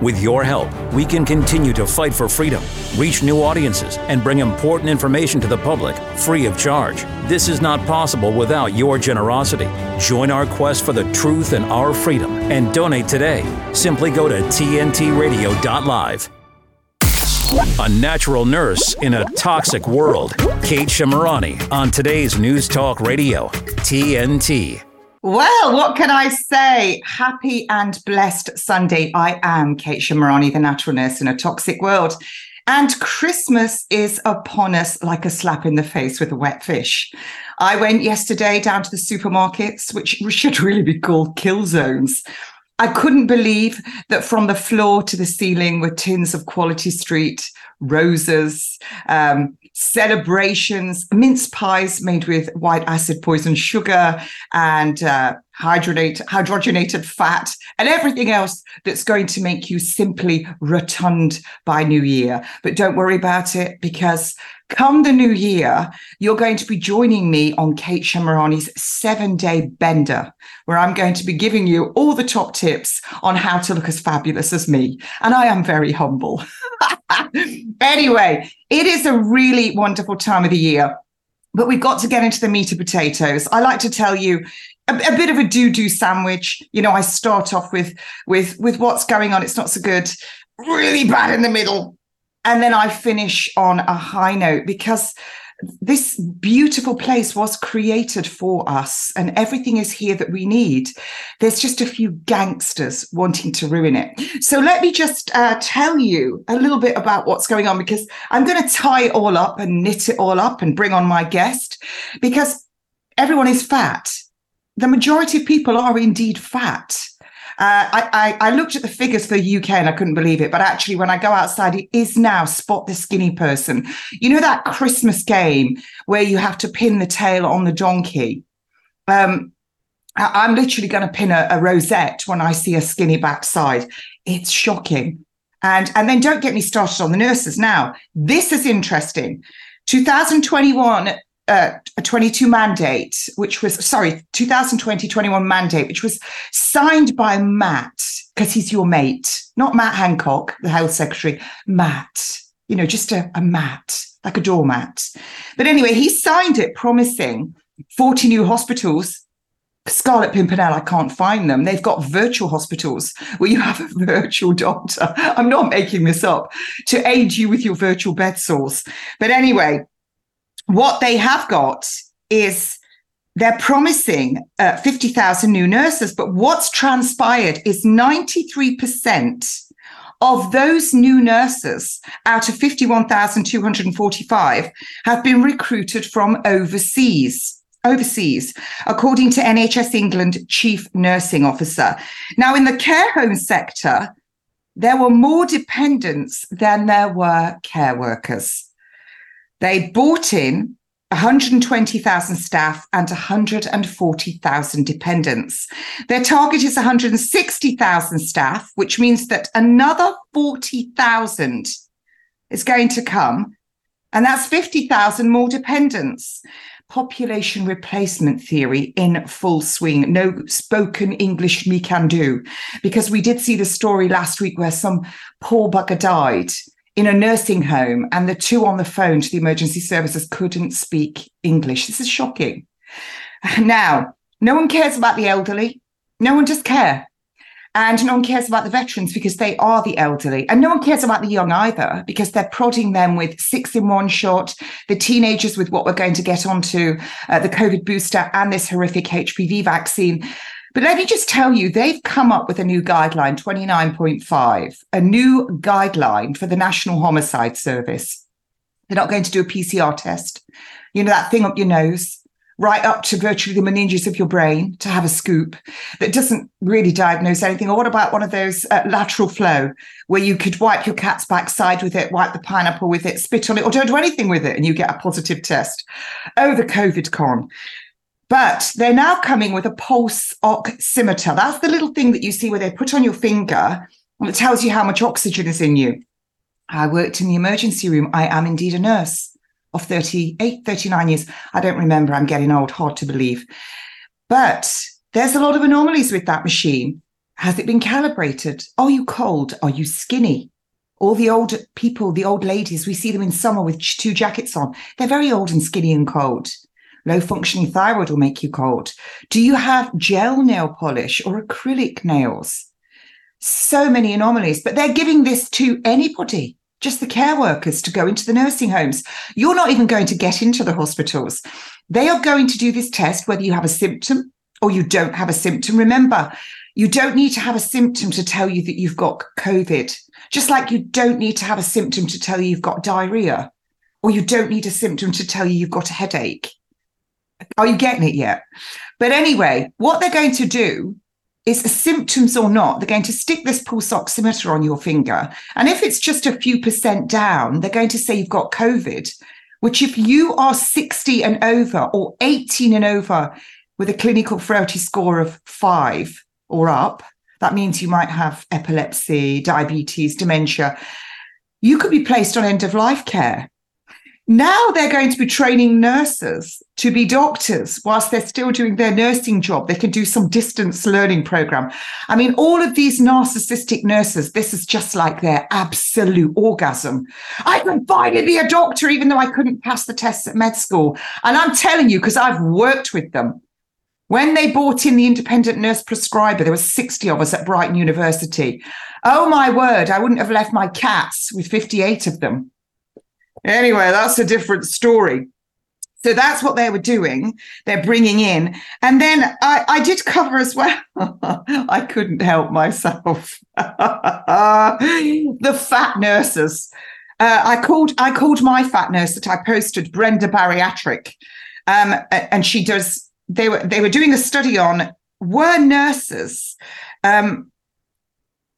With your help, we can continue to fight for freedom, reach new audiences, and bring important information to the public free of charge. This is not possible without your generosity. Join our quest for the truth and our freedom and donate today. Simply go to tntradio.live. A natural nurse in a toxic world. Kate Shemirani on today's News Talk Radio, TNT. Well, what can I say? Happy and blessed Sunday. I am Kate Shemirani, the natural nurse in a toxic world. And Christmas is upon us like a slap in the face with a wet fish. I went yesterday down to the supermarkets, which should really be called kill zones. I couldn't believe that from the floor to the ceiling were tins of Quality Street, roses, um, celebrations, mince pies made with white acid poison sugar and uh, hydrogenate, hydrogenated fat and everything else that's going to make you simply rotund by New Year. But don't worry about it because come the new year, you're going to be joining me on Kate Shemirani's seven day bender, where I'm going to be giving you all the top tips on how to look as fabulous as me. And I am very humble. anyway, it is a really wonderful time of the year. But we've got to get into the meat of potatoes. I like to tell you a, a bit of a do-do sandwich. You know, I start off with with with what's going on. It's not so good, really bad in the middle, and then I finish on a high note because this beautiful place was created for us and everything is here that we need. There's just a few gangsters wanting to ruin it. So let me just uh, tell you a little bit about what's going on because I'm going to tie it all up and knit it all up and bring on my guest because everyone is fat. The majority of people are indeed fat. Uh, I, I, I, looked at the figures for the UK and I couldn't believe it. But actually, when I go outside, it is now spot the skinny person. You know that Christmas game where you have to pin the tail on the donkey? Um, I, am literally going to pin a, a rosette when I see a skinny backside. It's shocking. And, and then don't get me started on the nurses now. This is interesting. 2021 uh, a 22 mandate, which was, sorry, 2020 21 mandate, which was signed by Matt, because he's your mate, not Matt Hancock, the health secretary, Matt, you know, just a, a mat, like a doormat. But anyway, he signed it promising 40 new hospitals Scarlet Pimpernel, I can't find them. They've got virtual hospitals where you have a virtual doctor. I'm not making this up to aid you with your virtual bed sores. But anyway, what they have got is they're promising uh, 50,000 new nurses, but what's transpired is 93% of those new nurses out of 51,245 have been recruited from overseas. Overseas, according to NHS England Chief Nursing Officer. Now, in the care home sector, there were more dependents than there were care workers. They bought in 120,000 staff and 140,000 dependents. Their target is 160,000 staff, which means that another 40,000 is going to come. And that's 50,000 more dependents. Population replacement theory in full swing. No spoken English me can do. Because we did see the story last week where some poor bugger died in a nursing home and the two on the phone to the emergency services couldn't speak English. This is shocking. Now, no one cares about the elderly. No one does care. And no one cares about the veterans because they are the elderly. And no one cares about the young either because they're prodding them with six in one shot, the teenagers with what we're going to get onto, uh, the COVID booster and this horrific HPV vaccine. But let me just tell you, they've come up with a new guideline, 29.5, a new guideline for the National Homicide Service. They're not going to do a PCR test. You know, that thing up your nose, right up to virtually the meninges of your brain to have a scoop that doesn't really diagnose anything. Or what about one of those uh, lateral flow where you could wipe your cat's backside with it, wipe the pineapple with it, spit on it, or don't do anything with it and you get a positive test? Oh, the COVID con. But they're now coming with a pulse oximeter. That's the little thing that you see where they put on your finger and it tells you how much oxygen is in you. I worked in the emergency room. I am indeed a nurse of 38, 39 years. I don't remember. I'm getting old, hard to believe. But there's a lot of anomalies with that machine. Has it been calibrated? Are you cold? Are you skinny? All the old people, the old ladies, we see them in summer with two jackets on. They're very old and skinny and cold. Low functioning thyroid will make you cold. Do you have gel nail polish or acrylic nails? So many anomalies, but they're giving this to anybody, just the care workers to go into the nursing homes. You're not even going to get into the hospitals. They are going to do this test whether you have a symptom or you don't have a symptom. Remember, you don't need to have a symptom to tell you that you've got COVID, just like you don't need to have a symptom to tell you you've got diarrhea, or you don't need a symptom to tell you you've got a headache. Are you getting it yet? But anyway, what they're going to do is symptoms or not, they're going to stick this pulse oximeter on your finger. And if it's just a few percent down, they're going to say you've got COVID, which if you are 60 and over or 18 and over with a clinical frailty score of five, or up, that means you might have epilepsy, diabetes, dementia. You could be placed on end of life care. Now they're going to be training nurses to be doctors whilst they're still doing their nursing job. They can do some distance learning program. I mean, all of these narcissistic nurses, this is just like their absolute orgasm. I can finally be a doctor, even though I couldn't pass the tests at med school. And I'm telling you, because I've worked with them, when they brought in the independent nurse prescriber, there were 60 of us at Brighton University. Oh my word, I wouldn't have left my cats with 58 of them. Anyway, that's a different story. So that's what they were doing. They're bringing in. And then I, I did cover as well. I couldn't help myself. the fat nurses. Uh, I called I called my fat nurse that I posted Brenda Bariatric. Um, and she does they were they were doing a study on were nurses um,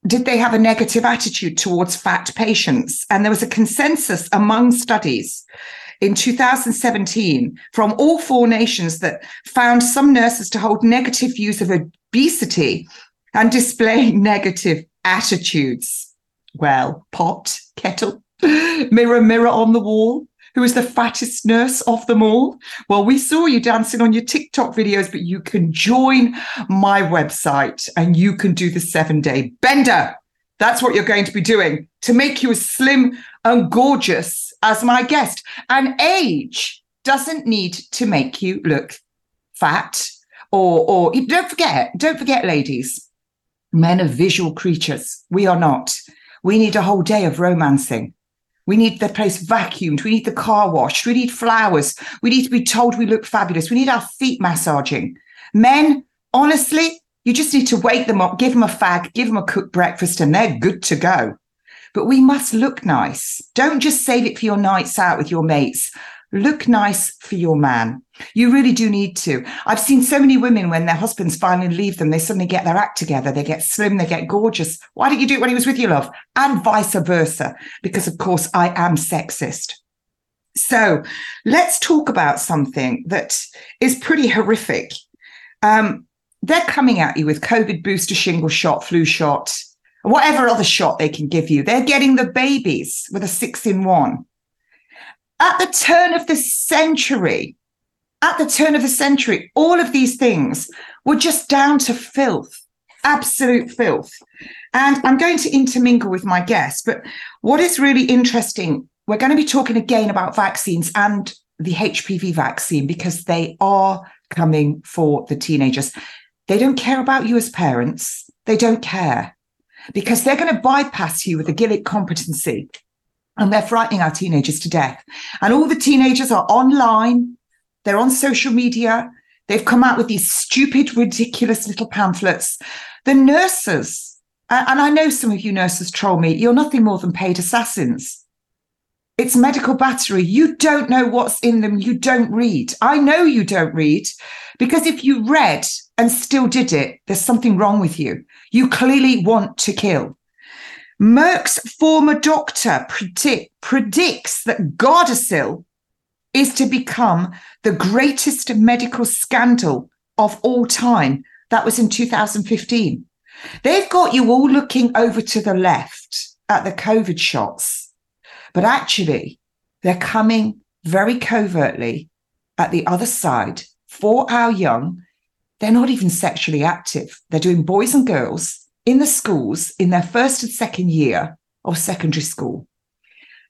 did they have a negative attitude towards fat patients? And there was a consensus among studies in 2017 from all four nations that found some nurses to hold negative views of obesity and display negative attitudes. Well pot kettle mirror mirror on the wall who is the fattest nurse of them all? Well, we saw you dancing on your TikTok videos, but you can join my website and you can do the seven day bender. That's what you're going to be doing to make you as slim and gorgeous as my guest. And age doesn't need to make you look fat or, or don't forget, don't forget, ladies, men are visual creatures. We are not. We need a whole day of romancing. We need the place vacuumed. We need the car washed. We need flowers. We need to be told we look fabulous. We need our feet massaging. Men, honestly, you just need to wake them up, give them a fag, give them a cooked breakfast, and they're good to go. But we must look nice. Don't just save it for your nights out with your mates. Look nice for your man. You really do need to. I've seen so many women when their husbands finally leave them, they suddenly get their act together. They get slim, they get gorgeous. Why didn't you do it when he was with you, love? And vice versa. Because, of course, I am sexist. So let's talk about something that is pretty horrific. Um, they're coming at you with COVID booster, shingle shot, flu shot, whatever other shot they can give you. They're getting the babies with a six in one. At the turn of the century, at the turn of the century, all of these things were just down to filth, absolute filth. And I'm going to intermingle with my guests. But what is really interesting, we're going to be talking again about vaccines and the HPV vaccine because they are coming for the teenagers. They don't care about you as parents, they don't care because they're going to bypass you with a Gillick competency and they're frightening our teenagers to death. And all the teenagers are online they're on social media. They've come out with these stupid, ridiculous little pamphlets. The nurses, and I know some of you nurses troll me, you're nothing more than paid assassins. It's medical battery. You don't know what's in them. You don't read. I know you don't read because if you read and still did it, there's something wrong with you. You clearly want to kill. Merck's former doctor predict, predicts that Gardasil is to become the greatest medical scandal of all time. That was in 2015. They've got you all looking over to the left at the COVID shots, but actually, they're coming very covertly at the other side for our young. They're not even sexually active. They're doing boys and girls. in the schools in their first and second year of secondary school.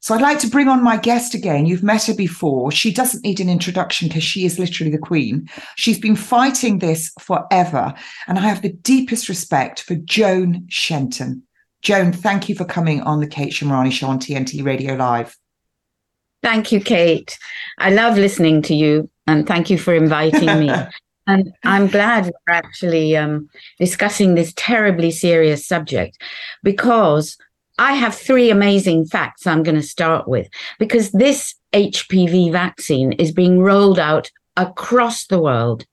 So I'd like to bring on my guest again. You've met her before. She doesn't need an introduction because she is literally the queen. She's been fighting this forever. And I have the deepest respect for Joan Shenton. Joan, thank you for coming on the Kate Shemirani Show on TNT Radio Live. Thank you, Kate. I love listening to you and thank you for inviting me. and I'm glad we're actually um, discussing this terribly serious subject because I have three amazing facts I'm going to start with because this HPV vaccine is being rolled out across the world.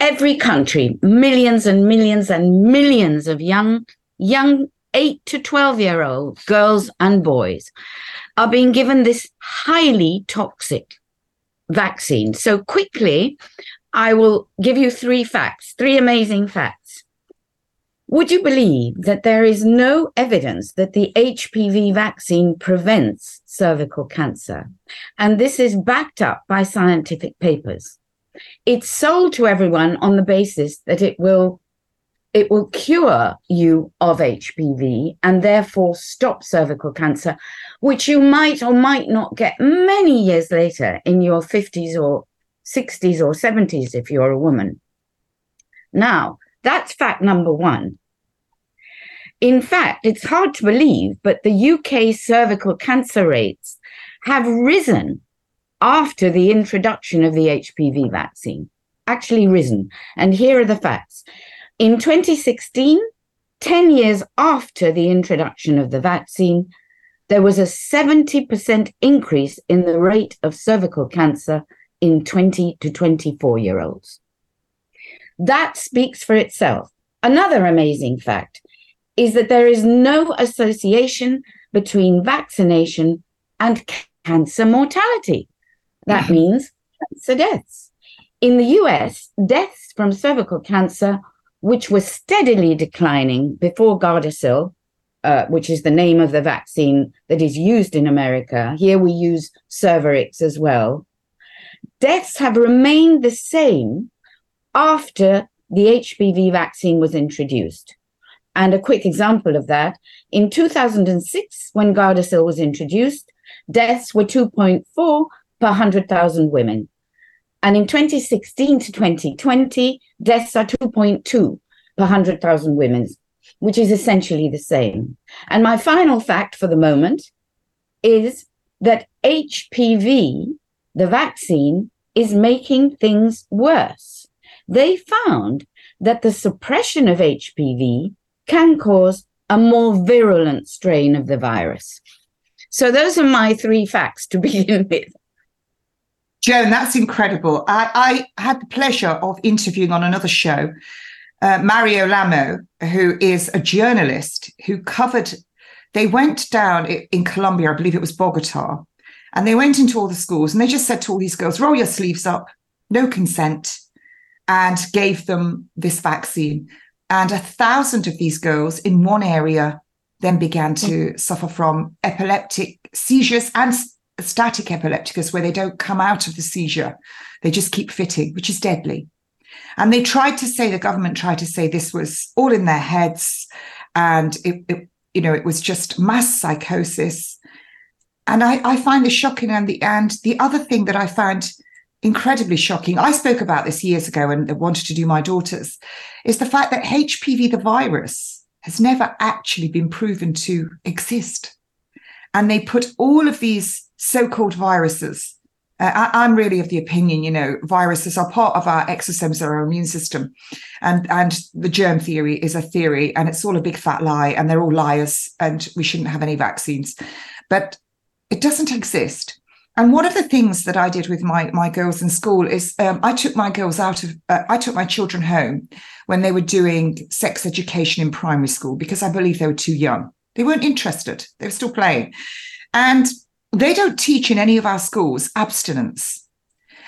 Every country, millions and millions and millions of young, young 8 to 12 year old girls and boys are being given this highly toxic vaccine. So quickly, I will give you three facts, three amazing facts. Would you believe that there is no evidence that the HPV vaccine prevents cervical cancer? And this is backed up by scientific papers. It's sold to everyone on the basis that it will it will cure you of HPV and therefore stop cervical cancer, which you might or might not get many years later in your 50s or 60s or 70s if you're a woman. Now, that's fact number one. In fact, it's hard to believe, but the UK cervical cancer rates have risen after the introduction of the HPV vaccine, actually risen. And here are the facts. In 2016, 10 years after the introduction of the vaccine, there was a 70% increase in the rate of cervical cancer in 20 to 24 year olds. That speaks for itself. Another amazing fact is that there is no association between vaccination and cancer mortality. That mm-hmm. means cancer deaths. In the US, deaths from cervical cancer, which was steadily declining before Gardasil, uh, which is the name of the vaccine that is used in America, here we use Cervarix as well, deaths have remained the same after the HPV vaccine was introduced. And a quick example of that in 2006, when Gardasil was introduced, deaths were 2.4 per 100,000 women. And in 2016 to 2020, deaths are 2.2 per 100,000 women, which is essentially the same. And my final fact for the moment is that HPV, the vaccine, is making things worse. They found that the suppression of HPV can cause a more virulent strain of the virus. So those are my three facts to begin with. Joan, that's incredible. I, I had the pleasure of interviewing on another show uh, Mario Lamo, who is a journalist who covered, they went down in Colombia, I believe it was Bogota, and they went into all the schools and they just said to all these girls, roll your sleeves up, no consent, and gave them this vaccine. And a thousand of these girls in one area then began to mm-hmm. suffer from epileptic seizures and status epilepticus, where they don't come out of the seizure. They just keep fitting, which is deadly. And they tried to say, the government tried to say this was all in their heads and it, it you know, it was just mass psychosis. And I, I find this shocking. And the and the other thing that I found incredibly shocking. I spoke about this years ago and wanted to do my daughters is the fact that HPV, the virus, has never actually been proven to exist. And they put all of these so called viruses. Uh, I, am really of the opinion, you know, viruses are part of our exosomes our immune system. And, and the germ theory is a theory and it's all a big fat lie and they're all liars and we shouldn't have any vaccines. But it doesn't exist. And one of the things that I did with my my girls in school is um, I took my girls out of uh, I took my children home when they were doing sex education in primary school because I believe they were too young. They weren't interested. They were still playing, and they don't teach in any of our schools abstinence.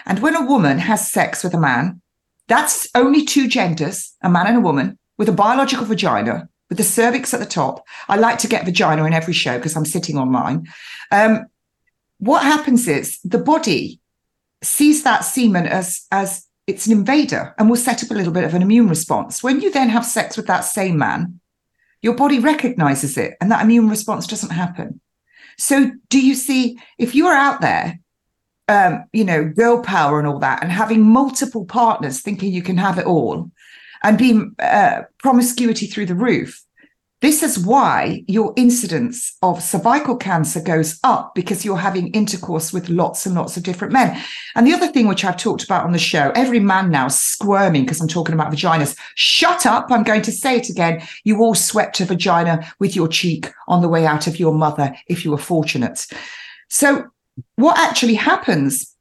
And when a woman has sex with a man, that's only two genders, a man and a woman, with a biological vagina, with the cervix at the top. I like to get vagina in every show because I'm sitting on mine. Um, what happens is the body sees that semen as as it's an invader and will set up a little bit of an immune response. When you then have sex with that same man, your body recognizes it and that immune response doesn't happen. So, do you see if you're out there, um, you know, girl power and all that, and having multiple partners thinking you can have it all and being uh, promiscuity through the roof, this is why your incidence of cervical cancer goes up because you're having intercourse with lots and lots of different men. And the other thing which I've talked about on the show, every man now squirming because I'm talking about vaginas. Shut up. I'm going to say it again. You all swept a vagina with your cheek on the way out of your mother if you were fortunate. So what actually happens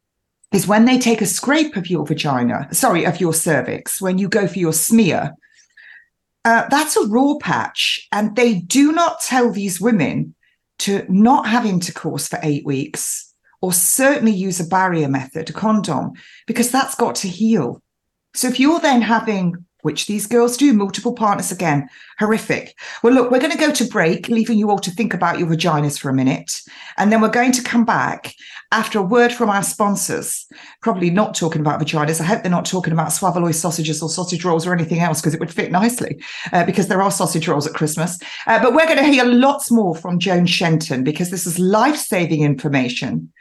is when they take a scrape of your vagina, sorry, of your cervix, when you go for your smear, uh, that's a raw patch. And they do not tell these women to not have intercourse for eight weeks or certainly use a barrier method, a condom, because that's got to heal. So if you're then having which these girls do, multiple partners again, horrific. Well, look, we're going to go to break, leaving you all to think about your vaginas for a minute. And then we're going to come back after a word from our sponsors, probably not talking about vaginas. I hope they're not talking about Swavoloi sausages or sausage rolls or anything else because it would fit nicely uh, because there are sausage rolls at Christmas. Uh, but we're going to hear lots more from Joan Shenton because this is life saving information.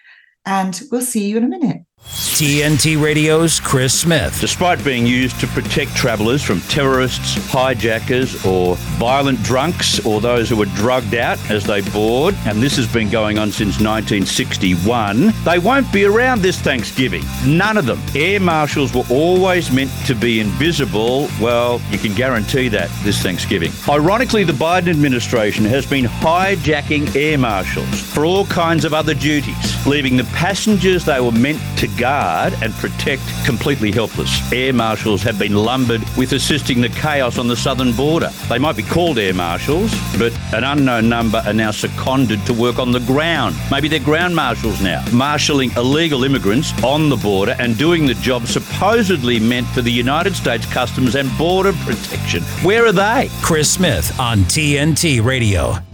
And we'll see you in a minute. TNT Radio's Chris Smith. Despite being used to protect travellers from terrorists, hijackers, or violent drunks, or those who were drugged out as they board, and this has been going on since 1961, they won't be around this Thanksgiving. None of them. Air marshals were always meant to be invisible. Well, you can guarantee that this Thanksgiving. Ironically, the Biden administration has been hijacking air marshals for all kinds of other duties, leaving the passengers they were meant to guard and protect completely helpless. Air marshals have been lumbered with assisting the chaos on the southern border. They might be called air marshals, but an unknown number are now seconded to work on the ground. Maybe they're ground marshals now, marshalling illegal immigrants on the border and doing the job supposedly meant for the United States Customs and Border Protection. Where are they? Chris Smith on TNT Radio.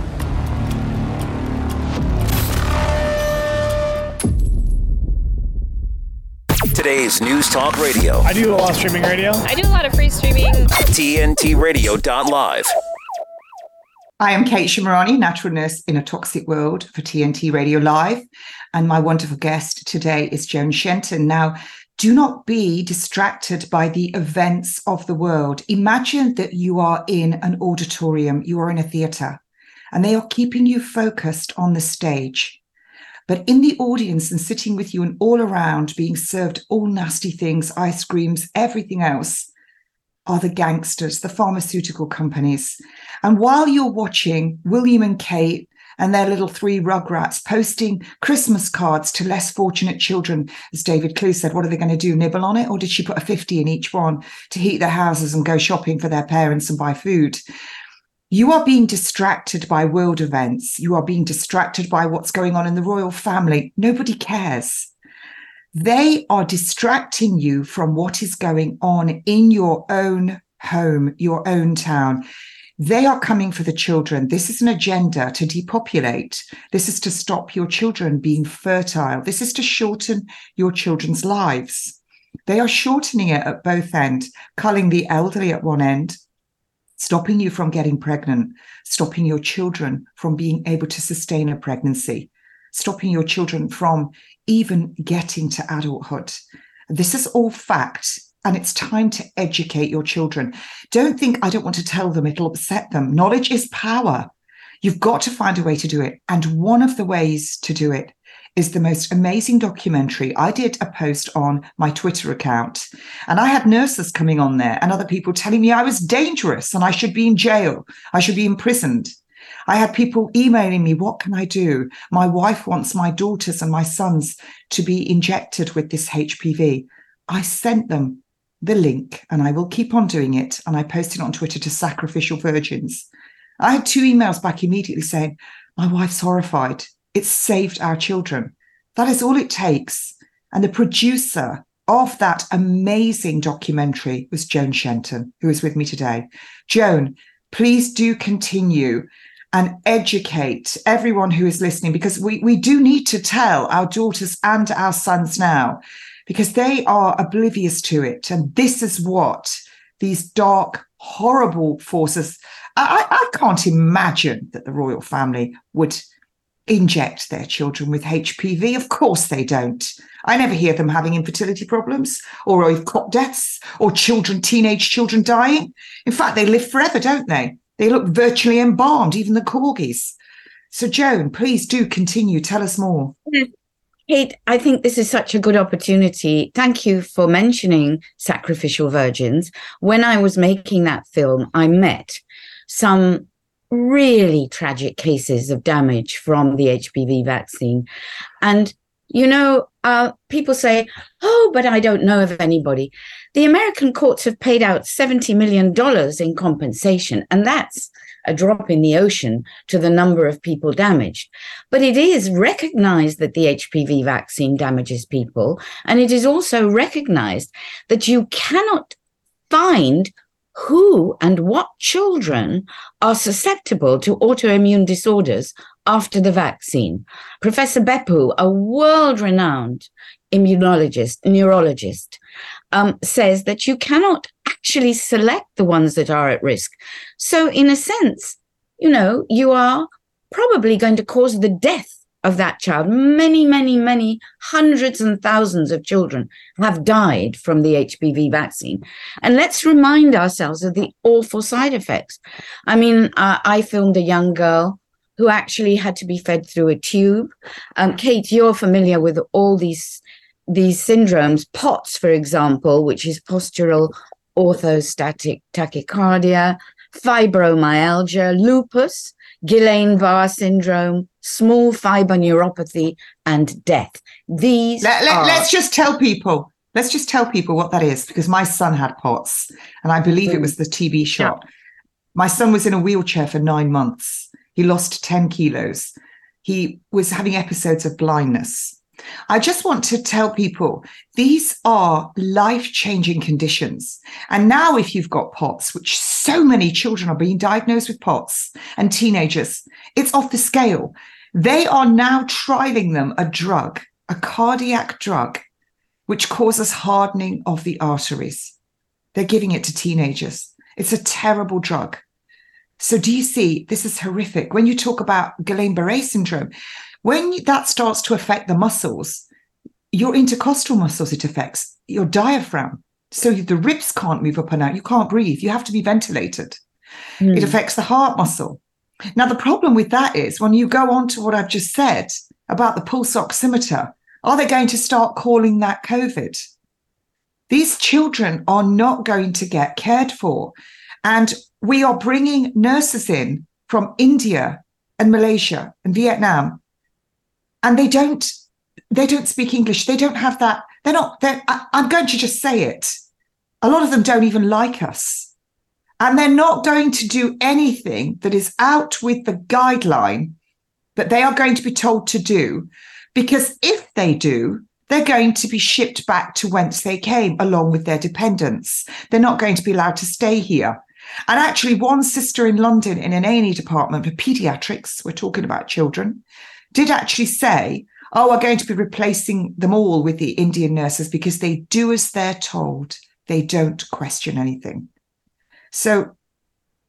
Today's News Talk Radio. I do a lot of streaming radio. I do a lot of free streaming. TNTRadio.live. I am Kate Shemirani, natural nurse in a toxic world for TNT Radio Live. And my wonderful guest today is Joan Shenton. Now, do not be distracted by the events of the world. Imagine that you are in an auditorium, you are in a theater, and they are keeping you focused on the stage. But in the audience and sitting with you and all around, being served all nasty things, ice creams, everything else, are the gangsters, the pharmaceutical companies. And while you're watching William and Kate and their little three rugrats posting Christmas cards to less fortunate children, as David Clue said, what are they going to do? Nibble on it? Or did she put a 50 in each one to heat their houses and go shopping for their parents and buy food? You are being distracted by world events. You are being distracted by what's going on in the royal family. Nobody cares. They are distracting you from what is going on in your own home, your own town. They are coming for the children. This is an agenda to depopulate. This is to stop your children being fertile. This is to shorten your children's lives. They are shortening it at both ends, culling the elderly at one end, stopping you from getting pregnant, stopping your children from being able to sustain a pregnancy, stopping your children from even getting to adulthood. This is all fact. And it's time to educate your children. Don't think I don't want to tell them, it'll upset them. Knowledge is power. You've got to find a way to do it. And one of the ways to do it is the most amazing documentary. I did a post on my Twitter account, and I had nurses coming on there and other people telling me I was dangerous and I should be in jail, I should be imprisoned. I had people emailing me, What can I do? My wife wants my daughters and my sons to be injected with this HPV. I sent them the link and I will keep on doing it. And I posted on Twitter to sacrificial virgins. I had two emails back immediately saying, My wife's horrified. It saved our children. That is all it takes. And the producer of that amazing documentary was Joan Shenton, who is with me today. Joan, please do continue and educate everyone who is listening because we, we do need to tell our daughters and our sons now because they are oblivious to it. And this is what these dark, horrible forces. I, I can't imagine that the royal family would inject their children with HPV. Of course they don't. I never hear them having infertility problems or cot deaths or children, teenage children dying. In fact, they live forever, don't they? They look virtually embalmed, even the corgis. So, Joan, please do continue. Tell us more. Kate, I think this is such a good opportunity. Thank you for mentioning sacrificial virgins. When I was making that film, I met some really tragic cases of damage from the HPV vaccine. And, you know, uh, people say, oh, but I don't know of anybody. The American courts have paid out $70 million in compensation, and that's a drop in the ocean to the number of people damaged. But it is recognized that the HPV vaccine damages people, and it is also recognized that you cannot find who and what children are susceptible to autoimmune disorders after the vaccine. Professor Beppu, a world renowned immunologist, neurologist, um, says that you cannot actually select the ones that are at risk. So, in a sense, you know, you are probably going to cause the death of that child. Many, many, many hundreds and thousands of children have died from the HPV vaccine. And let's remind ourselves of the awful side effects. I mean, uh, I filmed a young girl who actually had to be fed through a tube. Um, Kate, you're familiar with all these these syndromes, POTS, for example, which is postural orthostatic tachycardia, fibromyalgia, lupus, Guillain-Barré syndrome, small fiber neuropathy, and death. These let, let, us just tell people. Let's just tell people what that is because my son had POTS, and I believe it was the TB shot. Yeah. My son was in a wheelchair for nine months. He lost 10 kilos. He was having episodes of blindness. I just want to tell people these are life changing conditions. And now, if you've got POTS, which so many children are being diagnosed with POTS and teenagers, it's off the scale. They are now trialing them a drug, a cardiac drug, which causes hardening of the arteries. They're giving it to teenagers. It's a terrible drug. So, do you see? This is horrific. When you talk about Guillain Barre syndrome, when that starts to affect the muscles, your intercostal muscles, it affects your diaphragm. So the ribs can't move up and out. You can't breathe. You have to be ventilated. Mm. It affects the heart muscle. Now, the problem with that is when you go on to what I've just said about the pulse oximeter, are they going to start calling that COVID? These children are not going to get cared for. And we are bringing nurses in from India and Malaysia and Vietnam and they don't they don't speak english they don't have that they're not they're, I, i'm going to just say it a lot of them don't even like us and they're not going to do anything that is out with the guideline that they are going to be told to do because if they do they're going to be shipped back to whence they came along with their dependents. They're not going to be allowed to stay here. And actually, one sister in London in an A&E department for pediatrics, we're talking about children, did actually say, oh, we're going to be replacing them all with the Indian nurses because they do as they're told. They don't question anything. So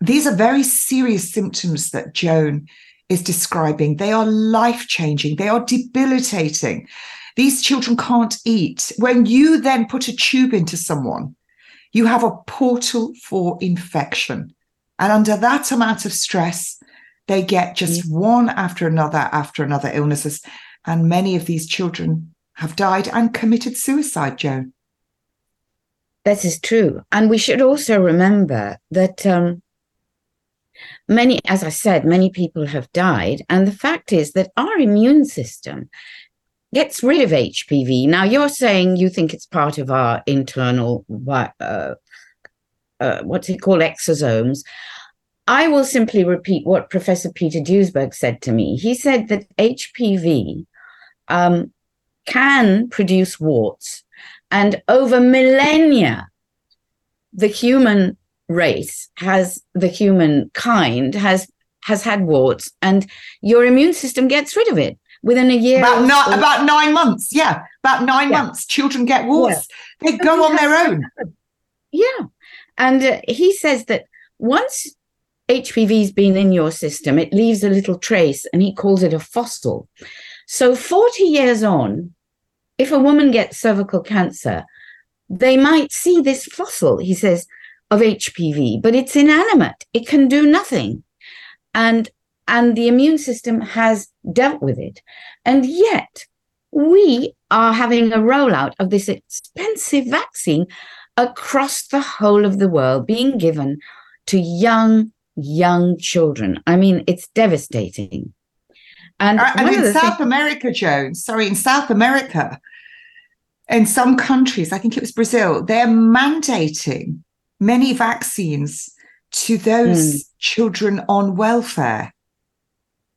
these are very serious symptoms that Joan is describing. They are life changing, they are debilitating. These children can't eat. When you then put a tube into someone, you have a portal for infection. And under that amount of stress, they get just one after another after another illnesses. And many of these children have died and committed suicide, Joan. That is true. And we should also remember that um, many, as I said, many people have died. And the fact is that our immune system gets rid of HPV. Now, you're saying you think it's part of our internal, uh, uh, what's it called, exosomes. I will simply repeat what Professor Peter Duesberg said to me. He said that HPV um, can produce warts, and over millennia, the human race has the human kind has has had warts, and your immune system gets rid of it within a year. About, not, about nine months. Yeah. About nine yeah. months. Children get warts. Yeah. They go on their own. Yeah. And uh, he says that once HPV's been in your system, it leaves a little trace and he calls it a fossil. So 40 years on, if a woman gets cervical cancer, they might see this fossil, he says, of HPV, but it's inanimate. It can do nothing. And and the immune system has dealt with it. And yet, we are having a rollout of this expensive vaccine across the whole of the world being given to young, young children. I mean, it's devastating. And, uh, and in South things- America, Jones, sorry, in South America, in some countries, I think it was Brazil, they're mandating many vaccines to those mm. children on welfare.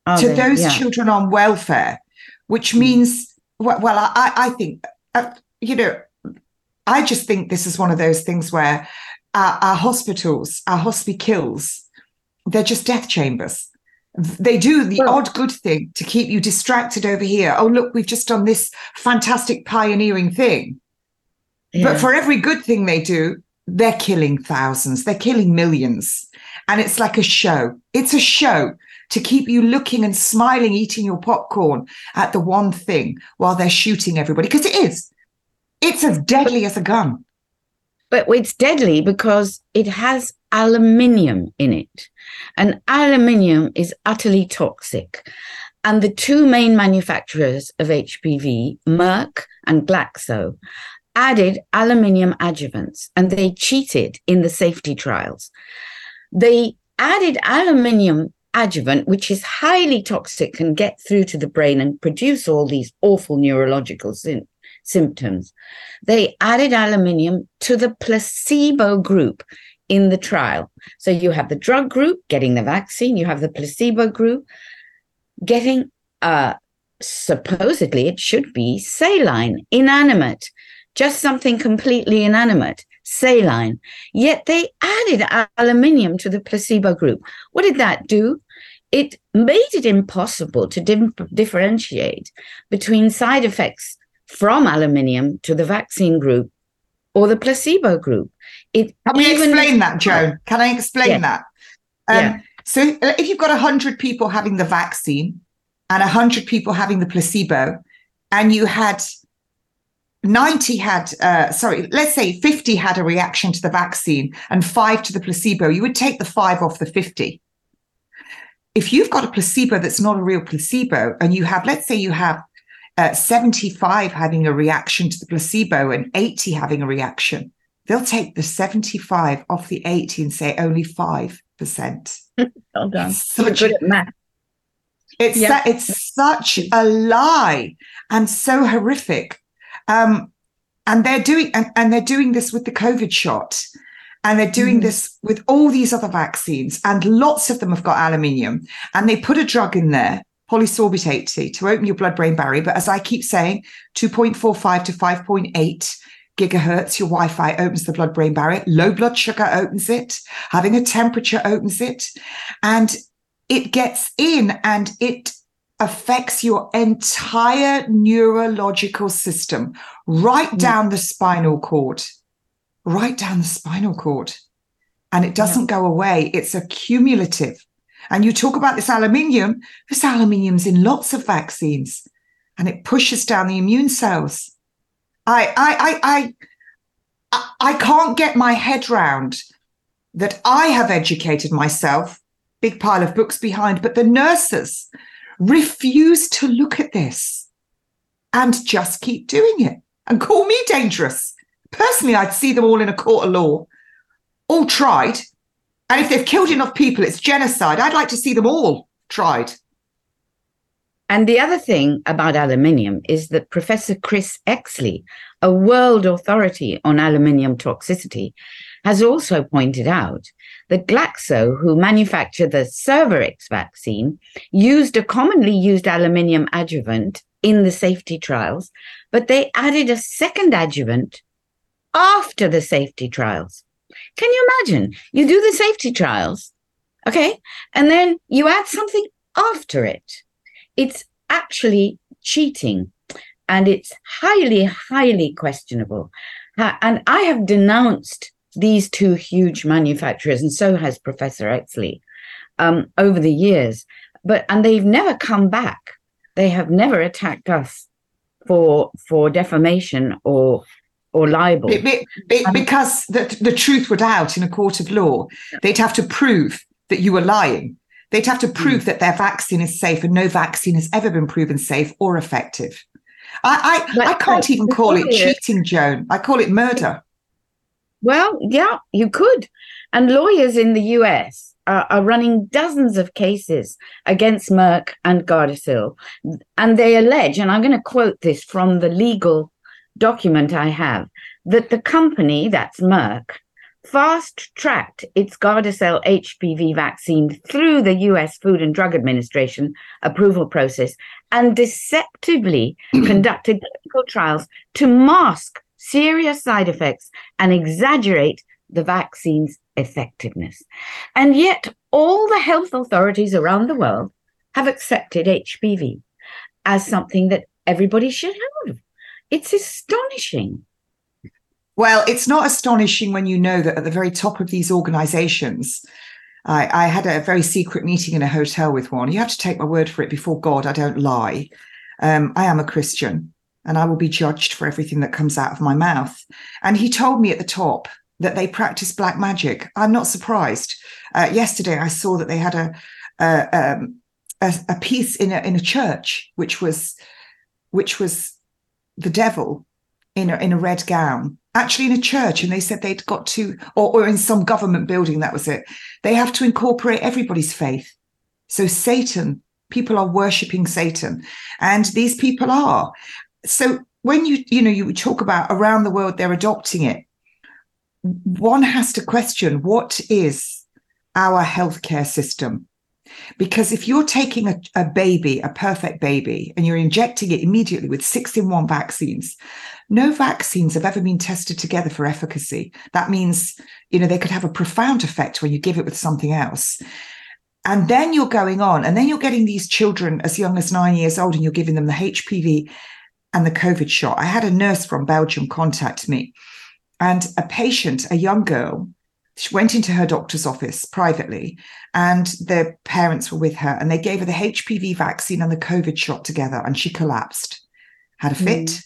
Are to they? those yeah. children on welfare, which mm. means, well, well I, I think, uh, you know, I just think this is one of those things where our, our hospitals, our hospitals, they're just death chambers. They do the well, odd good thing to keep you distracted over here. Oh, look, we've just done this fantastic pioneering thing. Yeah. But for every good thing they do, they're killing thousands, they're killing millions. And it's like a show. It's a show to keep you looking and smiling, eating your popcorn at the one thing while they're shooting everybody. Because it is. It's as deadly as a gun. But it's deadly because it has aluminium in it. And aluminium is utterly toxic. And the two main manufacturers of HPV, Merck and Glaxo, added aluminium adjuvants and they cheated in the safety trials. They added aluminium adjuvant, which is highly toxic, can get through to the brain and produce all these awful neurological sy- symptoms. They added aluminium to the placebo group in the trial. So you have the drug group getting the vaccine, you have the placebo group getting, uh, supposedly it should be saline, inanimate, just something completely inanimate saline. Yet they added aluminium to the placebo group. What did that do? it made it impossible to differentiate between side effects from aluminium to the vaccine group or the placebo group. It Can we explain that, Joan? Can I explain yeah. that? Um, yeah. So if you've got 100 people having the vaccine and 100 people having the placebo, and you had 90 had, uh, sorry, let's say 50 had a reaction to the vaccine and five to the placebo, you would take the five off the 50 if you've got a placebo that's not a real placebo, and you have, let's say you have uh, 75 having a reaction to the placebo and 80 having a reaction, they'll take the 75 off the 80 and say only 5%. well done. Such, You're good at math. It's, yeah. su- it's such a lie and so horrific. Um, and they're doing and, and they're doing this with the COVID shot. And they're doing mm. this with all these other vaccines, and lots of them have got aluminium. And they put a drug in there polysorbate 80 to open your blood brain barrier. But as I keep saying, 2.45 to 5.8 gigahertz, your Wi Fi opens the blood brain barrier. Low blood sugar opens it. Having a temperature opens it. And it gets in and it affects your entire neurological system, right mm. down the spinal cord, right down the spinal cord. And it doesn't yeah. go away. It's a cumulative. And you talk about this aluminium, this aluminium's in lots of vaccines and it pushes down the immune cells. I, I, I, I, I can't get my head round that I have educated myself, big pile of books behind, but the nurses refuse to look at this and just keep doing it and call me dangerous. Personally, I'd see them all in a court of law, all tried. And if they've killed enough people, it's genocide. I'd like to see them all tried. And the other thing about aluminium is that Professor Chris Exley, a world authority on aluminium toxicity, has also pointed out that Glaxo, who manufacture the Cervarix vaccine, used a commonly used aluminium adjuvant in the safety trials, but they added a second adjuvant after the safety trials. Can you imagine? You do the safety trials, okay, and then you add something after it. It's actually cheating and it's highly, highly questionable. And I have denounced these two huge manufacturers, and so has Professor Exley, um, over the years. But and they've never come back. They have never attacked us for for defamation or or libel. Be, be, be, because the, the truth would out in a court of law. They'd have to prove that you were lying. They'd have to prove mm. that their vaccine is safe, and no vaccine has ever been proven safe or effective. I I, I can't even call it cheating, Joan. I call it murder. Well, yeah, you could. And lawyers in the US are, are, running dozens of cases against Merck and Gardasil. And they allege, and I'm going to quote this from the legal document I have, that the company, that's Merck, fast tracked its Gardasil HPV vaccine through the US Food and Drug Administration approval process and deceptively conducted clinical trials to mask serious side effects and exaggerate the vaccine's effectiveness. And yet, all the health authorities around the world have accepted HPV as something that everybody should have. It's astonishing. Well, it's not astonishing when you know that at the very top of these organizations, I, I, had a very secret meeting in a hotel with one. You have to take my word for it before God, I don't lie. Um, I am a Christian and I will be judged for everything that comes out of my mouth. And he told me at the top that they practice black magic. I'm not surprised. Uh, yesterday, I saw that they had a a, um, a, a piece in a in a church, which was which was the devil in a in a red gown, actually in a church, and they said they'd got to, or, or in some government building. That was it. They have to incorporate everybody's faith. So Satan, people are worshiping Satan, and these people are so when you you know you talk about around the world they're adopting it one has to question what is our healthcare system because if you're taking a, a, baby a perfect baby and you're injecting it immediately with six in one vaccines no vaccines have ever been tested together for efficacy that means you know they could have a profound effect when you give it with something else and then you're going on and then you're getting these children as young as nine years old and you're giving them the hpv and the COVID shot. I had a nurse from Belgium contact me, and a patient, a young girl, she went into her doctor's office privately, and the parents were with her, and they gave her the HPV vaccine and the COVID shot together, and she collapsed, had a fit. Mm.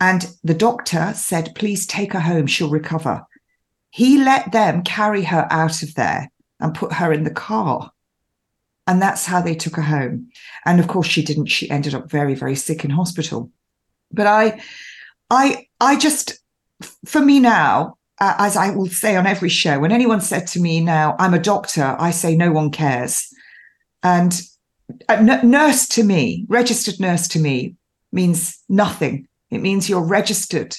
And the doctor said, Please take her home, she'll recover. He let them carry her out of there and put her in the car. And that's how they took her home. And of course, she didn't. She ended up very, very sick in hospital. But I, I, I just, for me now, uh, as I will say on every show, when anyone said to me now, I'm a doctor, I say no one cares. And a n- nurse to me, registered nurse to me, means nothing. It means you're registered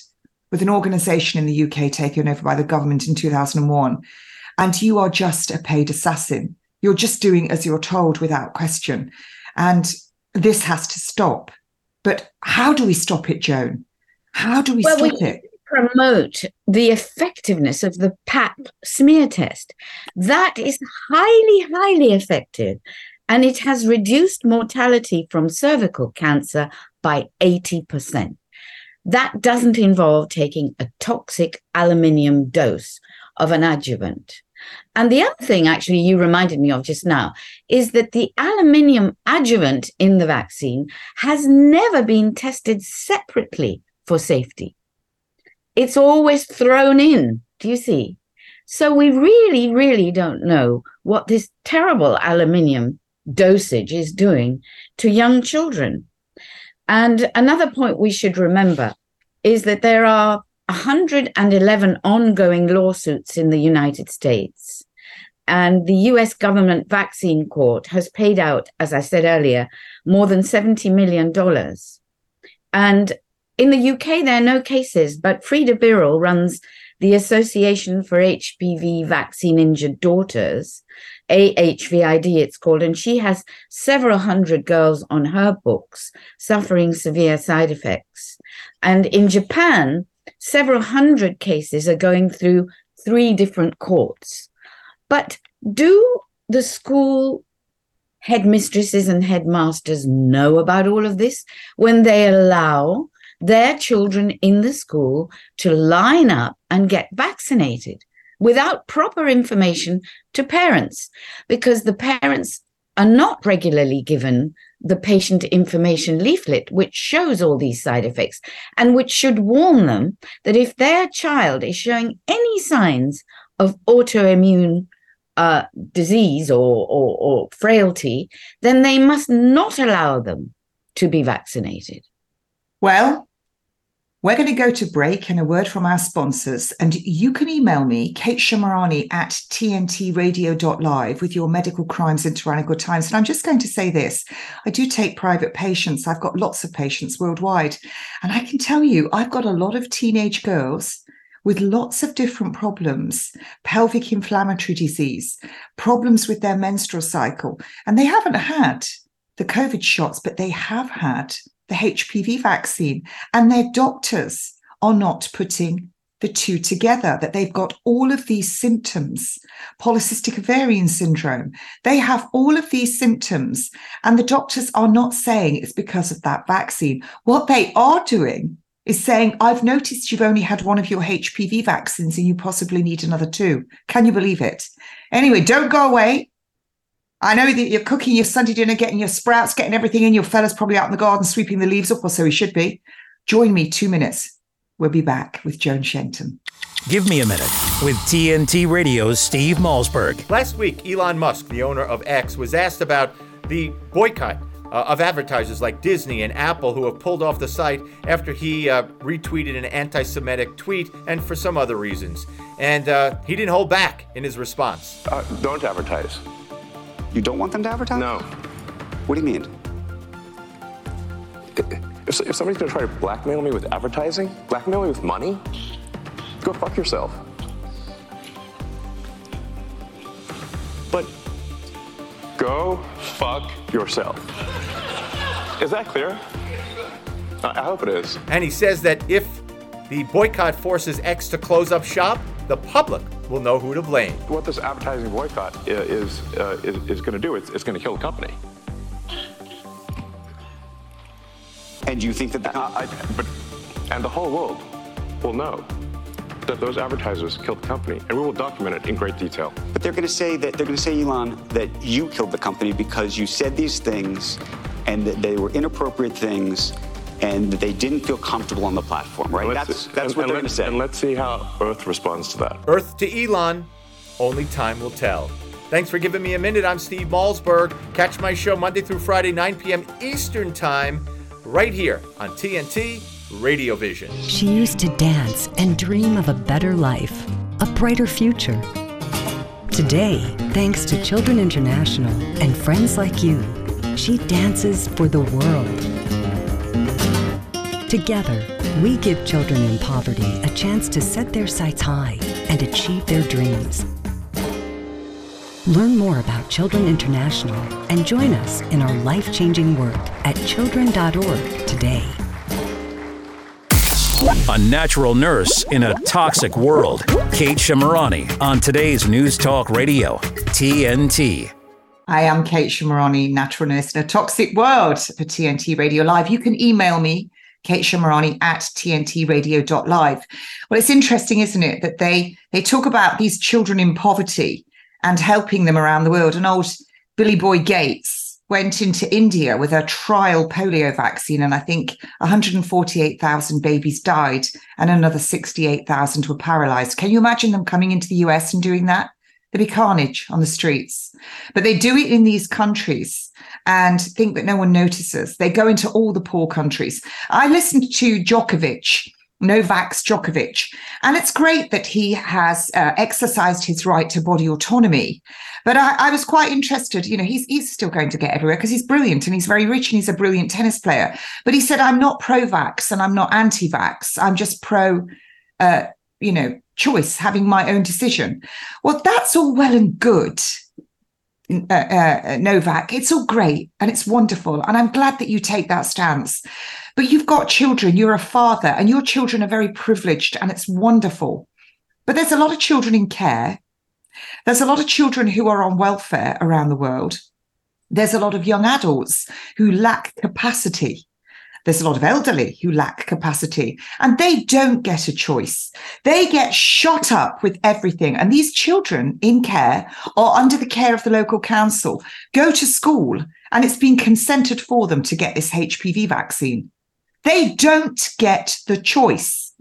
with an organization in the UK taken over by the government in 2001, and you are just a paid assassin. You're just doing as you're told without question. And this has to stop. But how do we stop it, Joan? How do we well, stop we it? Promote the effectiveness of the PAP smear test. That is highly, highly effective. And it has reduced mortality from cervical cancer by 80%. That doesn't involve taking a toxic aluminium dose of an adjuvant. And the other thing, actually, you reminded me of just now, is that the aluminium adjuvant in the vaccine has never been tested separately for safety. It's always thrown in. Do you see? So we really, really don't know what this terrible aluminium dosage is doing to young children. And another point we should remember is that there are 111 ongoing lawsuits in the United States. And the US government vaccine court has paid out, as I said earlier, more than $70 million. And in the UK, there are no cases, but Freda Birrell runs the Association for HPV Vaccine Injured Daughters, AHVID it's called, and she has several hundred girls on her books suffering severe side effects. And in Japan, several hundred cases are going through three different courts. But do the school headmistresses and headmasters know about all of this when they allow their children in the school to line up and get vaccinated? without proper information to parents because the parents are not regularly given the patient information leaflet, which shows all these side effects and which should warn them that if their child is showing any signs of autoimmune uh, disease or, or, or frailty, then they must not allow them to be vaccinated. Well, we're going to go to break and a word from our sponsors. And you can email me, Kate Shemirani at tntradio.live with your medical crimes and tyrannical times. And I'm just going to say this I do take private patients. I've got lots of patients worldwide. And I can tell you, I've got a lot of teenage girls with lots of different problems pelvic inflammatory disease, problems with their menstrual cycle. And they haven't had the COVID shots, but they have had the HPV vaccine, and their doctors are not putting the two together, that they've got all of these symptoms, polycystic ovarian syndrome. They have all of these symptoms, and the doctors are not saying it's because of that vaccine. What they are doing is saying, I've noticed you've only had one of your HPV vaccines and you possibly need another two. Can you believe it? Anyway, don't go away. I know that you're cooking your Sunday dinner, getting your sprouts, getting everything in. Your fella's probably out in the garden sweeping the leaves up, or so he should be. Join me two minutes. We'll be back with Joan Shenton. Give me a minute with TNT Radio's Steve Malzberg. Last week, Elon Musk, the owner of X, was asked about the boycott uh, of advertisers like Disney and Apple who have pulled off the site after he uh, retweeted an anti Semitic tweet and for some other reasons. And uh, he didn't hold back in his response. Uh, don't advertise. You don't want them to advertise? No. What do you mean? If, if somebody's gonna try to blackmail me with advertising, blackmail me with money, go fuck yourself. But go fuck yourself. Is that clear? I hope it is. And he says that if the boycott forces X to close up shop, the public will know who to blame. What this advertising boycott is uh, is, is going to do, it's, it's going to kill the company. And you think that that? I, but and the whole world will know that those advertisers killed the company, and we will document it in great detail. But they're going to say that they're going to say, Elon, that you killed the company because you said these things, and that they were inappropriate things, and they didn't feel comfortable on the platform, right? That's, that's and, what and they're going to say. And let's see how Earth responds to that. Earth to Elon, only time will tell. Thanks for giving me a minute. I'm Steve Malzberg. Catch my show Monday through Friday, 9 p.m. Eastern Time, right here on TNT Radio Vision. She used to dance and dream of a better life, a brighter future. Today, thanks to Children International and friends like you, she dances for the world. Together, we give children in poverty a chance to set their sights high and achieve their dreams. Learn more about Children International and join us in our life changing work at children.org today. A natural nurse in a toxic world. Kate Shemirani on today's News Talk Radio, TNT. I am Kate Shemirani, natural nurse in a toxic world for TNT Radio Live. You can email me, Kate Shemirani at tntradio.live. Well, it's interesting, isn't it, that they they talk about these children in poverty and helping them around the world. And old Billy Boy Gates went into India with a trial polio vaccine, and I think 148,000 babies died and another 68,000 were paralyzed. Can you imagine them coming into the US and doing that? There'd be carnage on the streets. But they do it in these countries and think that no one notices. They go into all the poor countries. I listened to Djokovic Novak Djokovic. And it's great that he has uh, exercised his right to body autonomy. But I, I, was quite interested. You know, he's he's still going to get everywhere because he's brilliant and he's very rich and he's a brilliant tennis player. But he said, "I'm not pro-vax and I'm not anti-vax. I'm just pro, uh, you know, choice, having my own decision." Well, that's all well and good. Uh, uh, Novak, it's all great and it's wonderful, and I'm glad that you take that stance. But you've got children, you're a father, and your children are very privileged, and it's wonderful. But there's a lot of children in care. There's a lot of children who are on welfare around the world. There's a lot of young adults who lack capacity. There's a lot of elderly who lack capacity and they don't get a choice. They get shot up with everything. And these children in care or under the care of the local council go to school and it's been consented for them to get this HPV vaccine. They don't get the choice.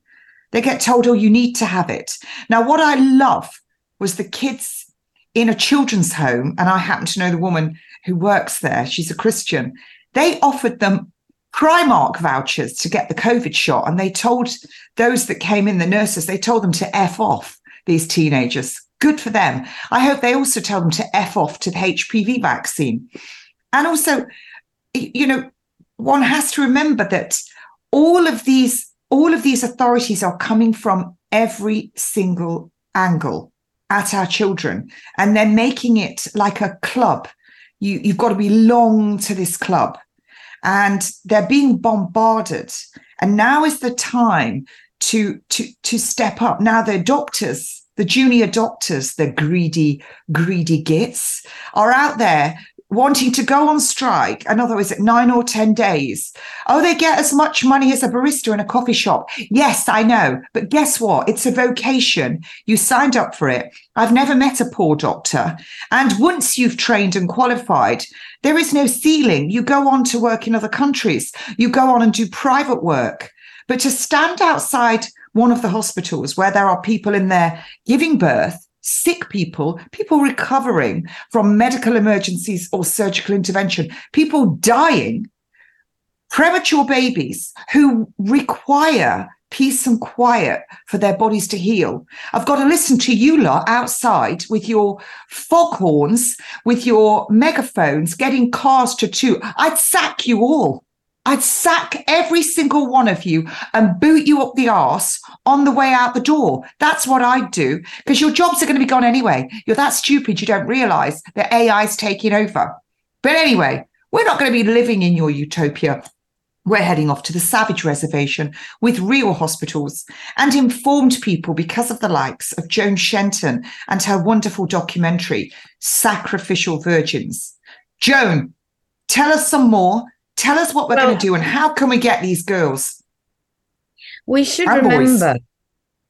They get told, oh, you need to have it. Now, what I love was the kids in a children's home, and I happen to know the woman who works there. She's a Christian. They offered them Primark vouchers to get the COVID shot. And they told those that came in, the nurses, they told them to F off these teenagers. Good for them. I hope they also tell them to F off to the HPV vaccine. And also, you know, one has to remember that all of these all of these authorities are coming from every single angle at our children and they're making it like a club you you've got to belong to this club and they're being bombarded. And now is the time to to to step up. Now they're doctors the junior doctors the greedy greedy gits are out there wanting to go on strike, another is it nine or 10 days? Oh, they get as much money as a barista in a coffee shop. Yes, I know. But guess what? It's a vocation. You signed up for it. I've never met a poor doctor. And once you've trained and qualified, there is no ceiling. You go on to work in other countries. You go on and do private work. But to stand outside one of the hospitals where there are people in there giving birth sick people, people recovering from medical emergencies or surgical intervention, people dying, premature babies who require peace and quiet for their bodies to heal. I've got to listen to you lot outside with your foghorns, with your megaphones, getting cars to toot. I'd sack you all. I'd sack every single one of you and boot you up the arse on the way out the door. That's what I'd do because your jobs are going to be gone anyway. You're that stupid you don't realize that AI is taking over. But anyway, we're not going to be living in your utopia. We're heading off to the Savage Reservation with real hospitals and informed people because of the likes of Joan Shenton and her wonderful documentary, Sacrificial Virgins. Joan, tell us some more Tell us what we're well, going to do and how can we get these girls? We should remember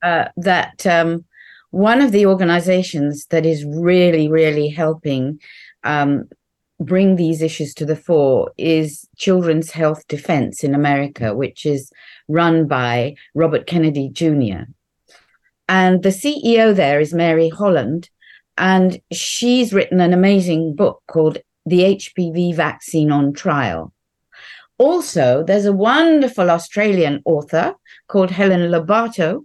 uh, that um, one of the organizations that is really, really helping um, bring these issues to the fore is Children's Health Defense in America, which is run by Robert Kennedy Jr. And the CEO there is Mary Holland, and she's written an amazing book called The HPV Vaccine on Trial. Also, there's a wonderful Australian author called Helen Lobato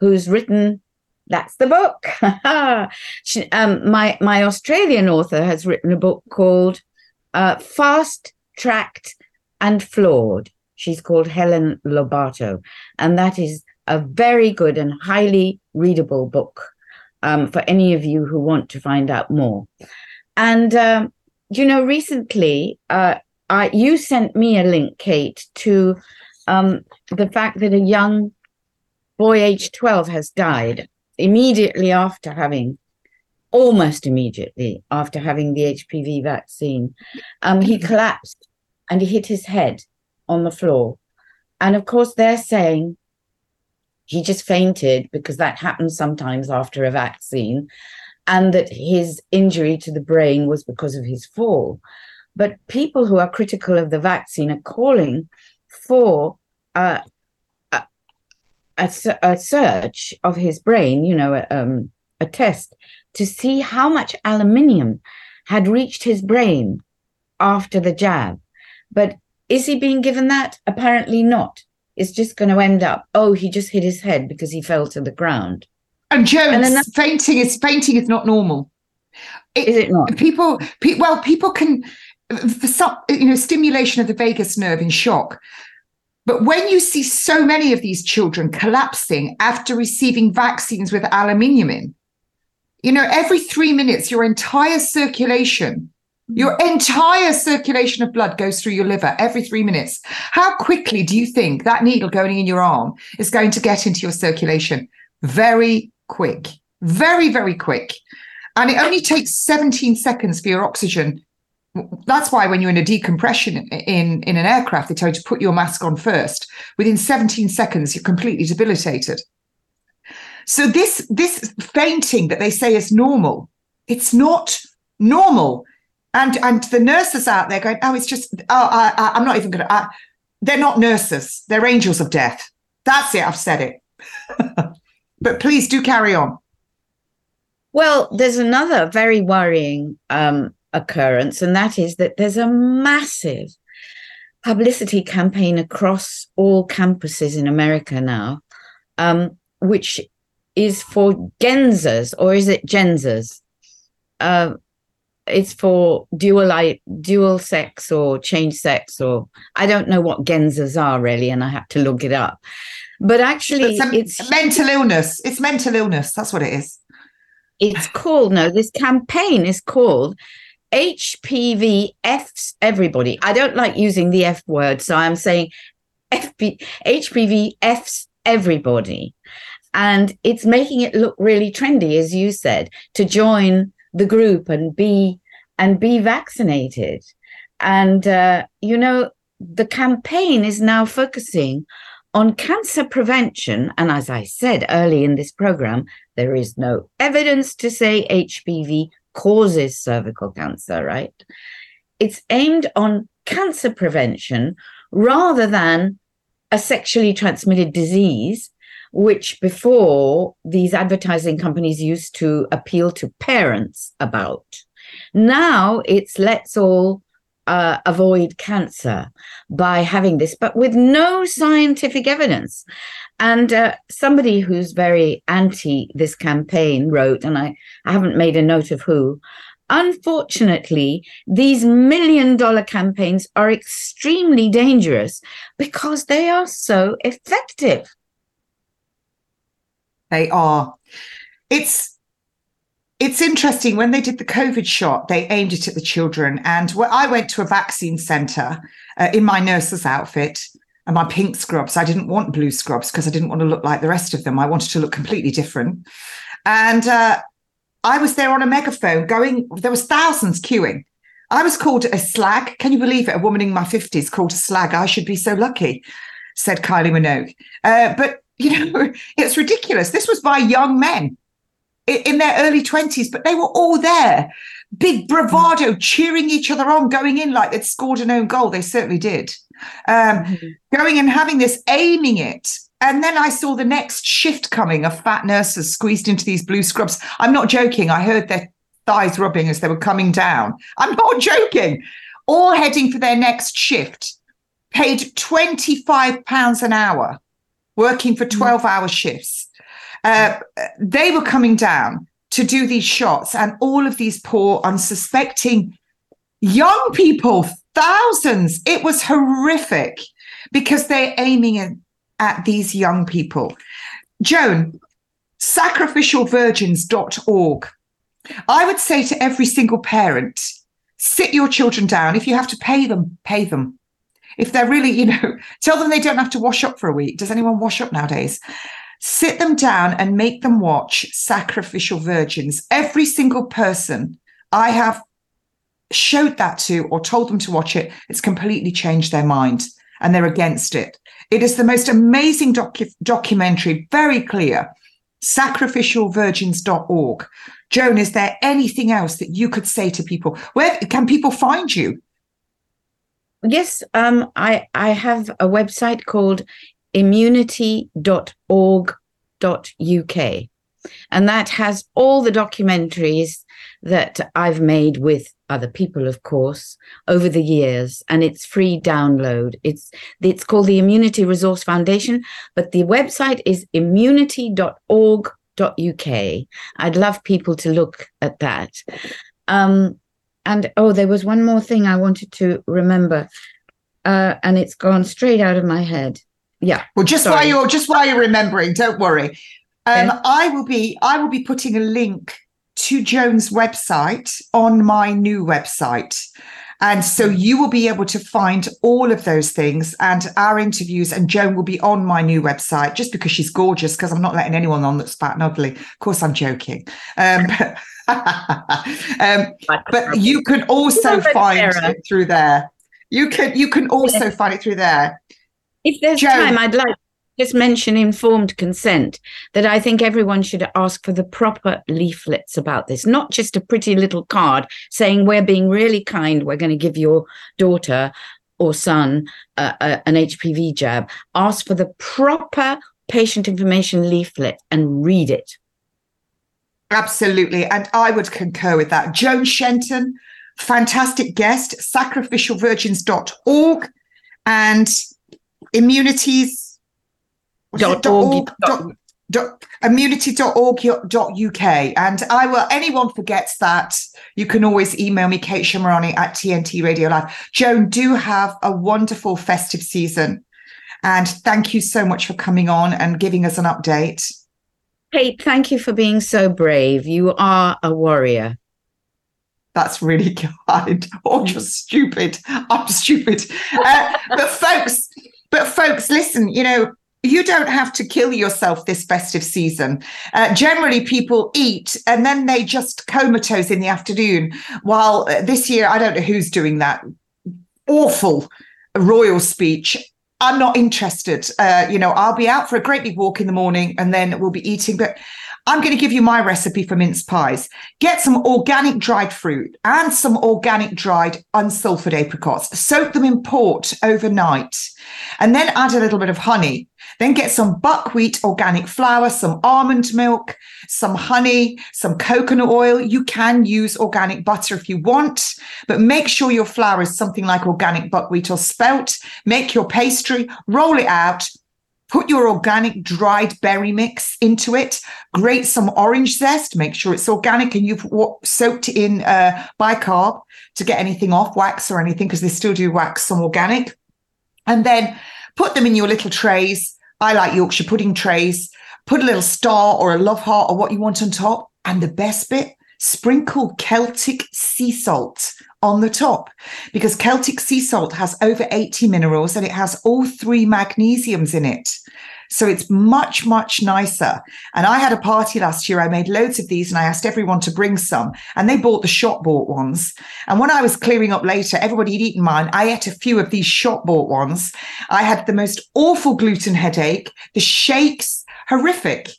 who's written that's the book. she, um, my my Australian author has written a book called uh, Fast Tracked and Flawed. She's called Helen Lobato, and that is a very good and highly readable book. um, for any of you who want to find out more. And, um, you know, recently, uh, I, you sent me a link, Kate, to um, the fact that a young boy aged 12 has died immediately after having almost immediately after having the HPV vaccine. Um, he collapsed and he hit his head on the floor. And of course, they're saying he just fainted because that happens sometimes after a vaccine, and that his injury to the brain was because of his fall. But people who are critical of the vaccine are calling for a, a, a search of his brain, you know, um, a test to see how much aluminium had reached his brain after the jab. But is he being given that? Apparently not. It's just going to end up, oh, he just hit his head because he fell to the ground. And Jones, and fainting is fainting is not normal. It, is it not? People, pe- well, people can for some, you know, stimulation of the vagus nerve in shock. But when you see so many of these children collapsing after receiving vaccines with aluminium in, you know, every three minutes, your entire circulation, your entire circulation of blood goes through your liver every three minutes. How quickly do you think that needle going in your arm is going to get into your circulation? Very quick, very, very quick. And it only takes 17 seconds for your oxygen. That's why when you're in a decompression in, in an aircraft, they tell you to put your mask on first. Within 17 seconds, you're completely debilitated. So this this fainting that they say is normal, it's not normal. And and the nurses out there going, oh, it's just, oh, I, am not even going to. They're not nurses. They're angels of death. That's it. I've said it. but please do carry on. Well, there's another very worrying um, occurrence, and that is that there's a massive publicity campaign across all campuses in America now, um, which is for Genzers or is it Genzers? Uh, it's for dual dual sex or change sex or I don't know what Genzers are really, and I have to look it up. But actually, it's, it's mental illness. It's mental illness. That's what it is. It's called no. This campaign is called HPV F's everybody. I don't like using the F word, so I'm saying FP, HPV F's everybody. And it's making it look really trendy as you said to join the group and be and be vaccinated. And uh, you know the campaign is now focusing on cancer prevention. And as i said early in this program there is no evidence to say hpv causes cervical cancer right it's aimed on cancer prevention rather than a sexually transmitted disease which before these advertising companies used to appeal to parents about. Now it's let's all uh, avoid cancer by having this, but with no scientific evidence. And uh, somebody who's very anti this campaign wrote, and I, I haven't made a note of who, Unfortunately, these million dollar campaigns are extremely dangerous because they are so effective. They are. It's it's interesting when they did the COVID shot, they aimed it at the children. And I went to a vaccine center uh, in my nurse's outfit and my pink scrubs. I didn't want blue scrubs because I didn't want to look like the rest of them. I wanted to look completely different. And uh, I was there on a megaphone going, there was thousands queuing. I was called a slag. Can you believe it? A woman in my 50s called a slag. I should be so lucky, said Kylie Minogue. Uh, but you know, it's ridiculous. This was by young men in their early 20s, but they were all there. Big bravado, cheering each other on, going in like they'd scored an own goal. They certainly did. Um, mm-hmm. Going and having this, aiming it. And then I saw the next shift coming of fat nurses squeezed into these blue scrubs. I'm not joking. I heard their thighs rubbing as they were coming down. I'm not joking. All heading for their next shift, paid £25 an hour working for mm. 12 hour shifts. Uh, they were coming down to do these shots, and all of these poor, unsuspecting young people, thousands. It was horrific because they're aiming at, at these young people. Joan, sacrificialvirgins.org. I would say to every single parent, sit your children down. If you have to pay them, pay them. If they're really, you know, tell them they don't have to wash up for a week. Does anyone wash up nowadays? Sit them down and make them watch Sacrificial Virgins. Every single person I have showed that to or told them to watch it, it's completely changed their mind and they're against it. It is the most amazing docu- documentary, very clear. Sacrificialvirgins.org. Joan, is there anything else that you could say to people? Where can people find you? Yes, um, I I have a website called immunity.org.uk, and that has all the documentaries that I've made with other people, of course, over the years, and it's free download. It's it's called the Immunity Resource Foundation, but the website is immunity.org.uk. I'd love people to look at that. Um, and oh, there was one more thing I wanted to remember, uh, and it's gone straight out of my head. Yeah. Well, just sorry. while you're just while you're remembering, don't worry. Um, okay. I will be I will be putting a link to Joan's website on my new website. And so you will be able to find all of those things and our interviews. And Joan will be on my new website just because she's gorgeous, because I'm not letting anyone on that's fat and ugly. Of course, I'm joking. Um, um, but you can also find it through there. You can you can also find it through there. If there's Joan, time, I'd like just mention informed consent that I think everyone should ask for the proper leaflets about this, not just a pretty little card saying we're being really kind, we're going to give your daughter or son uh, uh, an HPV jab. Ask for the proper patient information leaflet and read it. Absolutely. And I would concur with that. Joan Shenton, fantastic guest, sacrificialvirgins.org and immunities dot org, dot, dot, immunity.org.uk. And I will, anyone forgets that, you can always email me, Kate Shemirani at TNT Radio Live. Joan, do have a wonderful festive season. And thank you so much for coming on and giving us an update. Kate, thank you for being so brave. You are a warrior. That's really kind. Or just stupid. I'm stupid. Uh, but folks, but folks, listen, you know, you don't have to kill yourself this festive season. Uh, generally, people eat and then they just comatose in the afternoon. While uh, this year, I don't know who's doing that awful royal speech. I'm not interested. Uh, you know, I'll be out for a great big walk in the morning and then we'll be eating. But I'm going to give you my recipe for mince pies. Get some organic dried fruit and some organic dried unsulfured apricots. Soak them in port overnight and then add a little bit of honey. Then get some buckwheat organic flour, some almond milk, some honey, some coconut oil. You can use organic butter if you want, but make sure your flour is something like organic buckwheat or spelt. Make your pastry, roll it out, Put your organic dried berry mix into it. Grate some orange zest. Make sure it's organic and you've soaked in uh, bicarb to get anything off, wax or anything, because they still do wax some organic. And then put them in your little trays. I like Yorkshire pudding trays. Put a little star or a love heart or what you want on top. And the best bit, sprinkle Celtic sea salt on the top because Celtic sea salt has over 80 minerals and it has all three magnesiums in it. So it's much, much nicer. And I had a party last year. I made loads of these and I asked everyone to bring some. And they bought the shop bought ones. And when I was clearing up later, everybody had eaten mine. I ate a few of these shop bought ones. I had the most awful gluten headache, the shakes, horrific.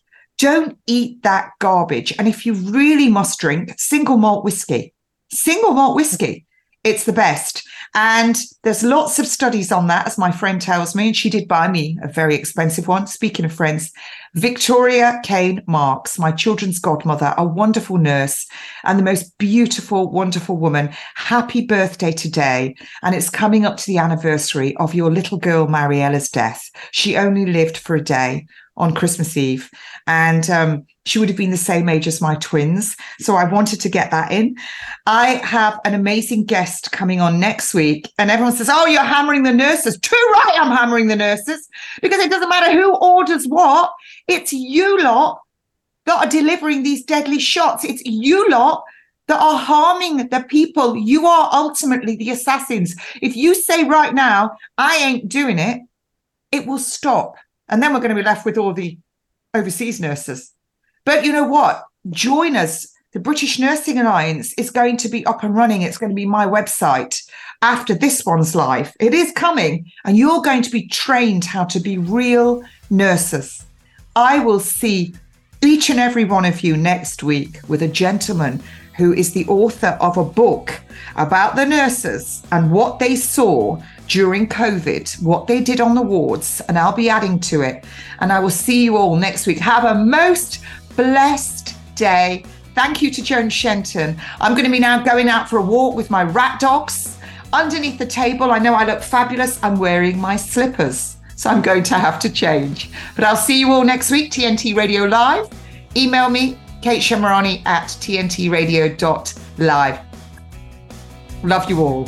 Don't eat that garbage. And if you really must drink, single malt whiskey, single malt whiskey, it's the best. And there's lots of studies on that, as my friend tells me. And she did buy me a very expensive one. Speaking of friends, Victoria Kane Marks, my children's godmother, a wonderful nurse and the most beautiful, wonderful woman. Happy birthday today. And it's coming up to the anniversary of your little girl, Mariella's death. She only lived for a day on Christmas Eve. And um, she would have been the same age as my twins. So I wanted to get that in. I have an amazing guest coming on next week. And everyone says, Oh, you're hammering the nurses. Too right, I'm hammering the nurses because it doesn't matter who orders what. It's you lot that are delivering these deadly shots. It's you lot that are harming the people. You are ultimately the assassins. If you say right now, I ain't doing it, it will stop. And then we're going to be left with all the overseas nurses. But you know what? Join us. The British Nursing Alliance is going to be up and running. It's going to be my website after this one's live. It is coming, and you're going to be trained how to be real nurses. I will see each and every one of you next week with a gentleman who is the author of a book about the nurses and what they saw during COVID, what they did on the wards, and I'll be adding to it. And I will see you all next week. Have a most blessed day. Thank you to Joan Shenton. I'm going to be now going out for a walk with my rat dogs. Underneath the table, I know I look fabulous. I'm wearing my slippers. So I'm going to have to change. But I'll see you all next week, TNT Radio Live. Email me, Kate Shemirani at tntradio.live. Love you all.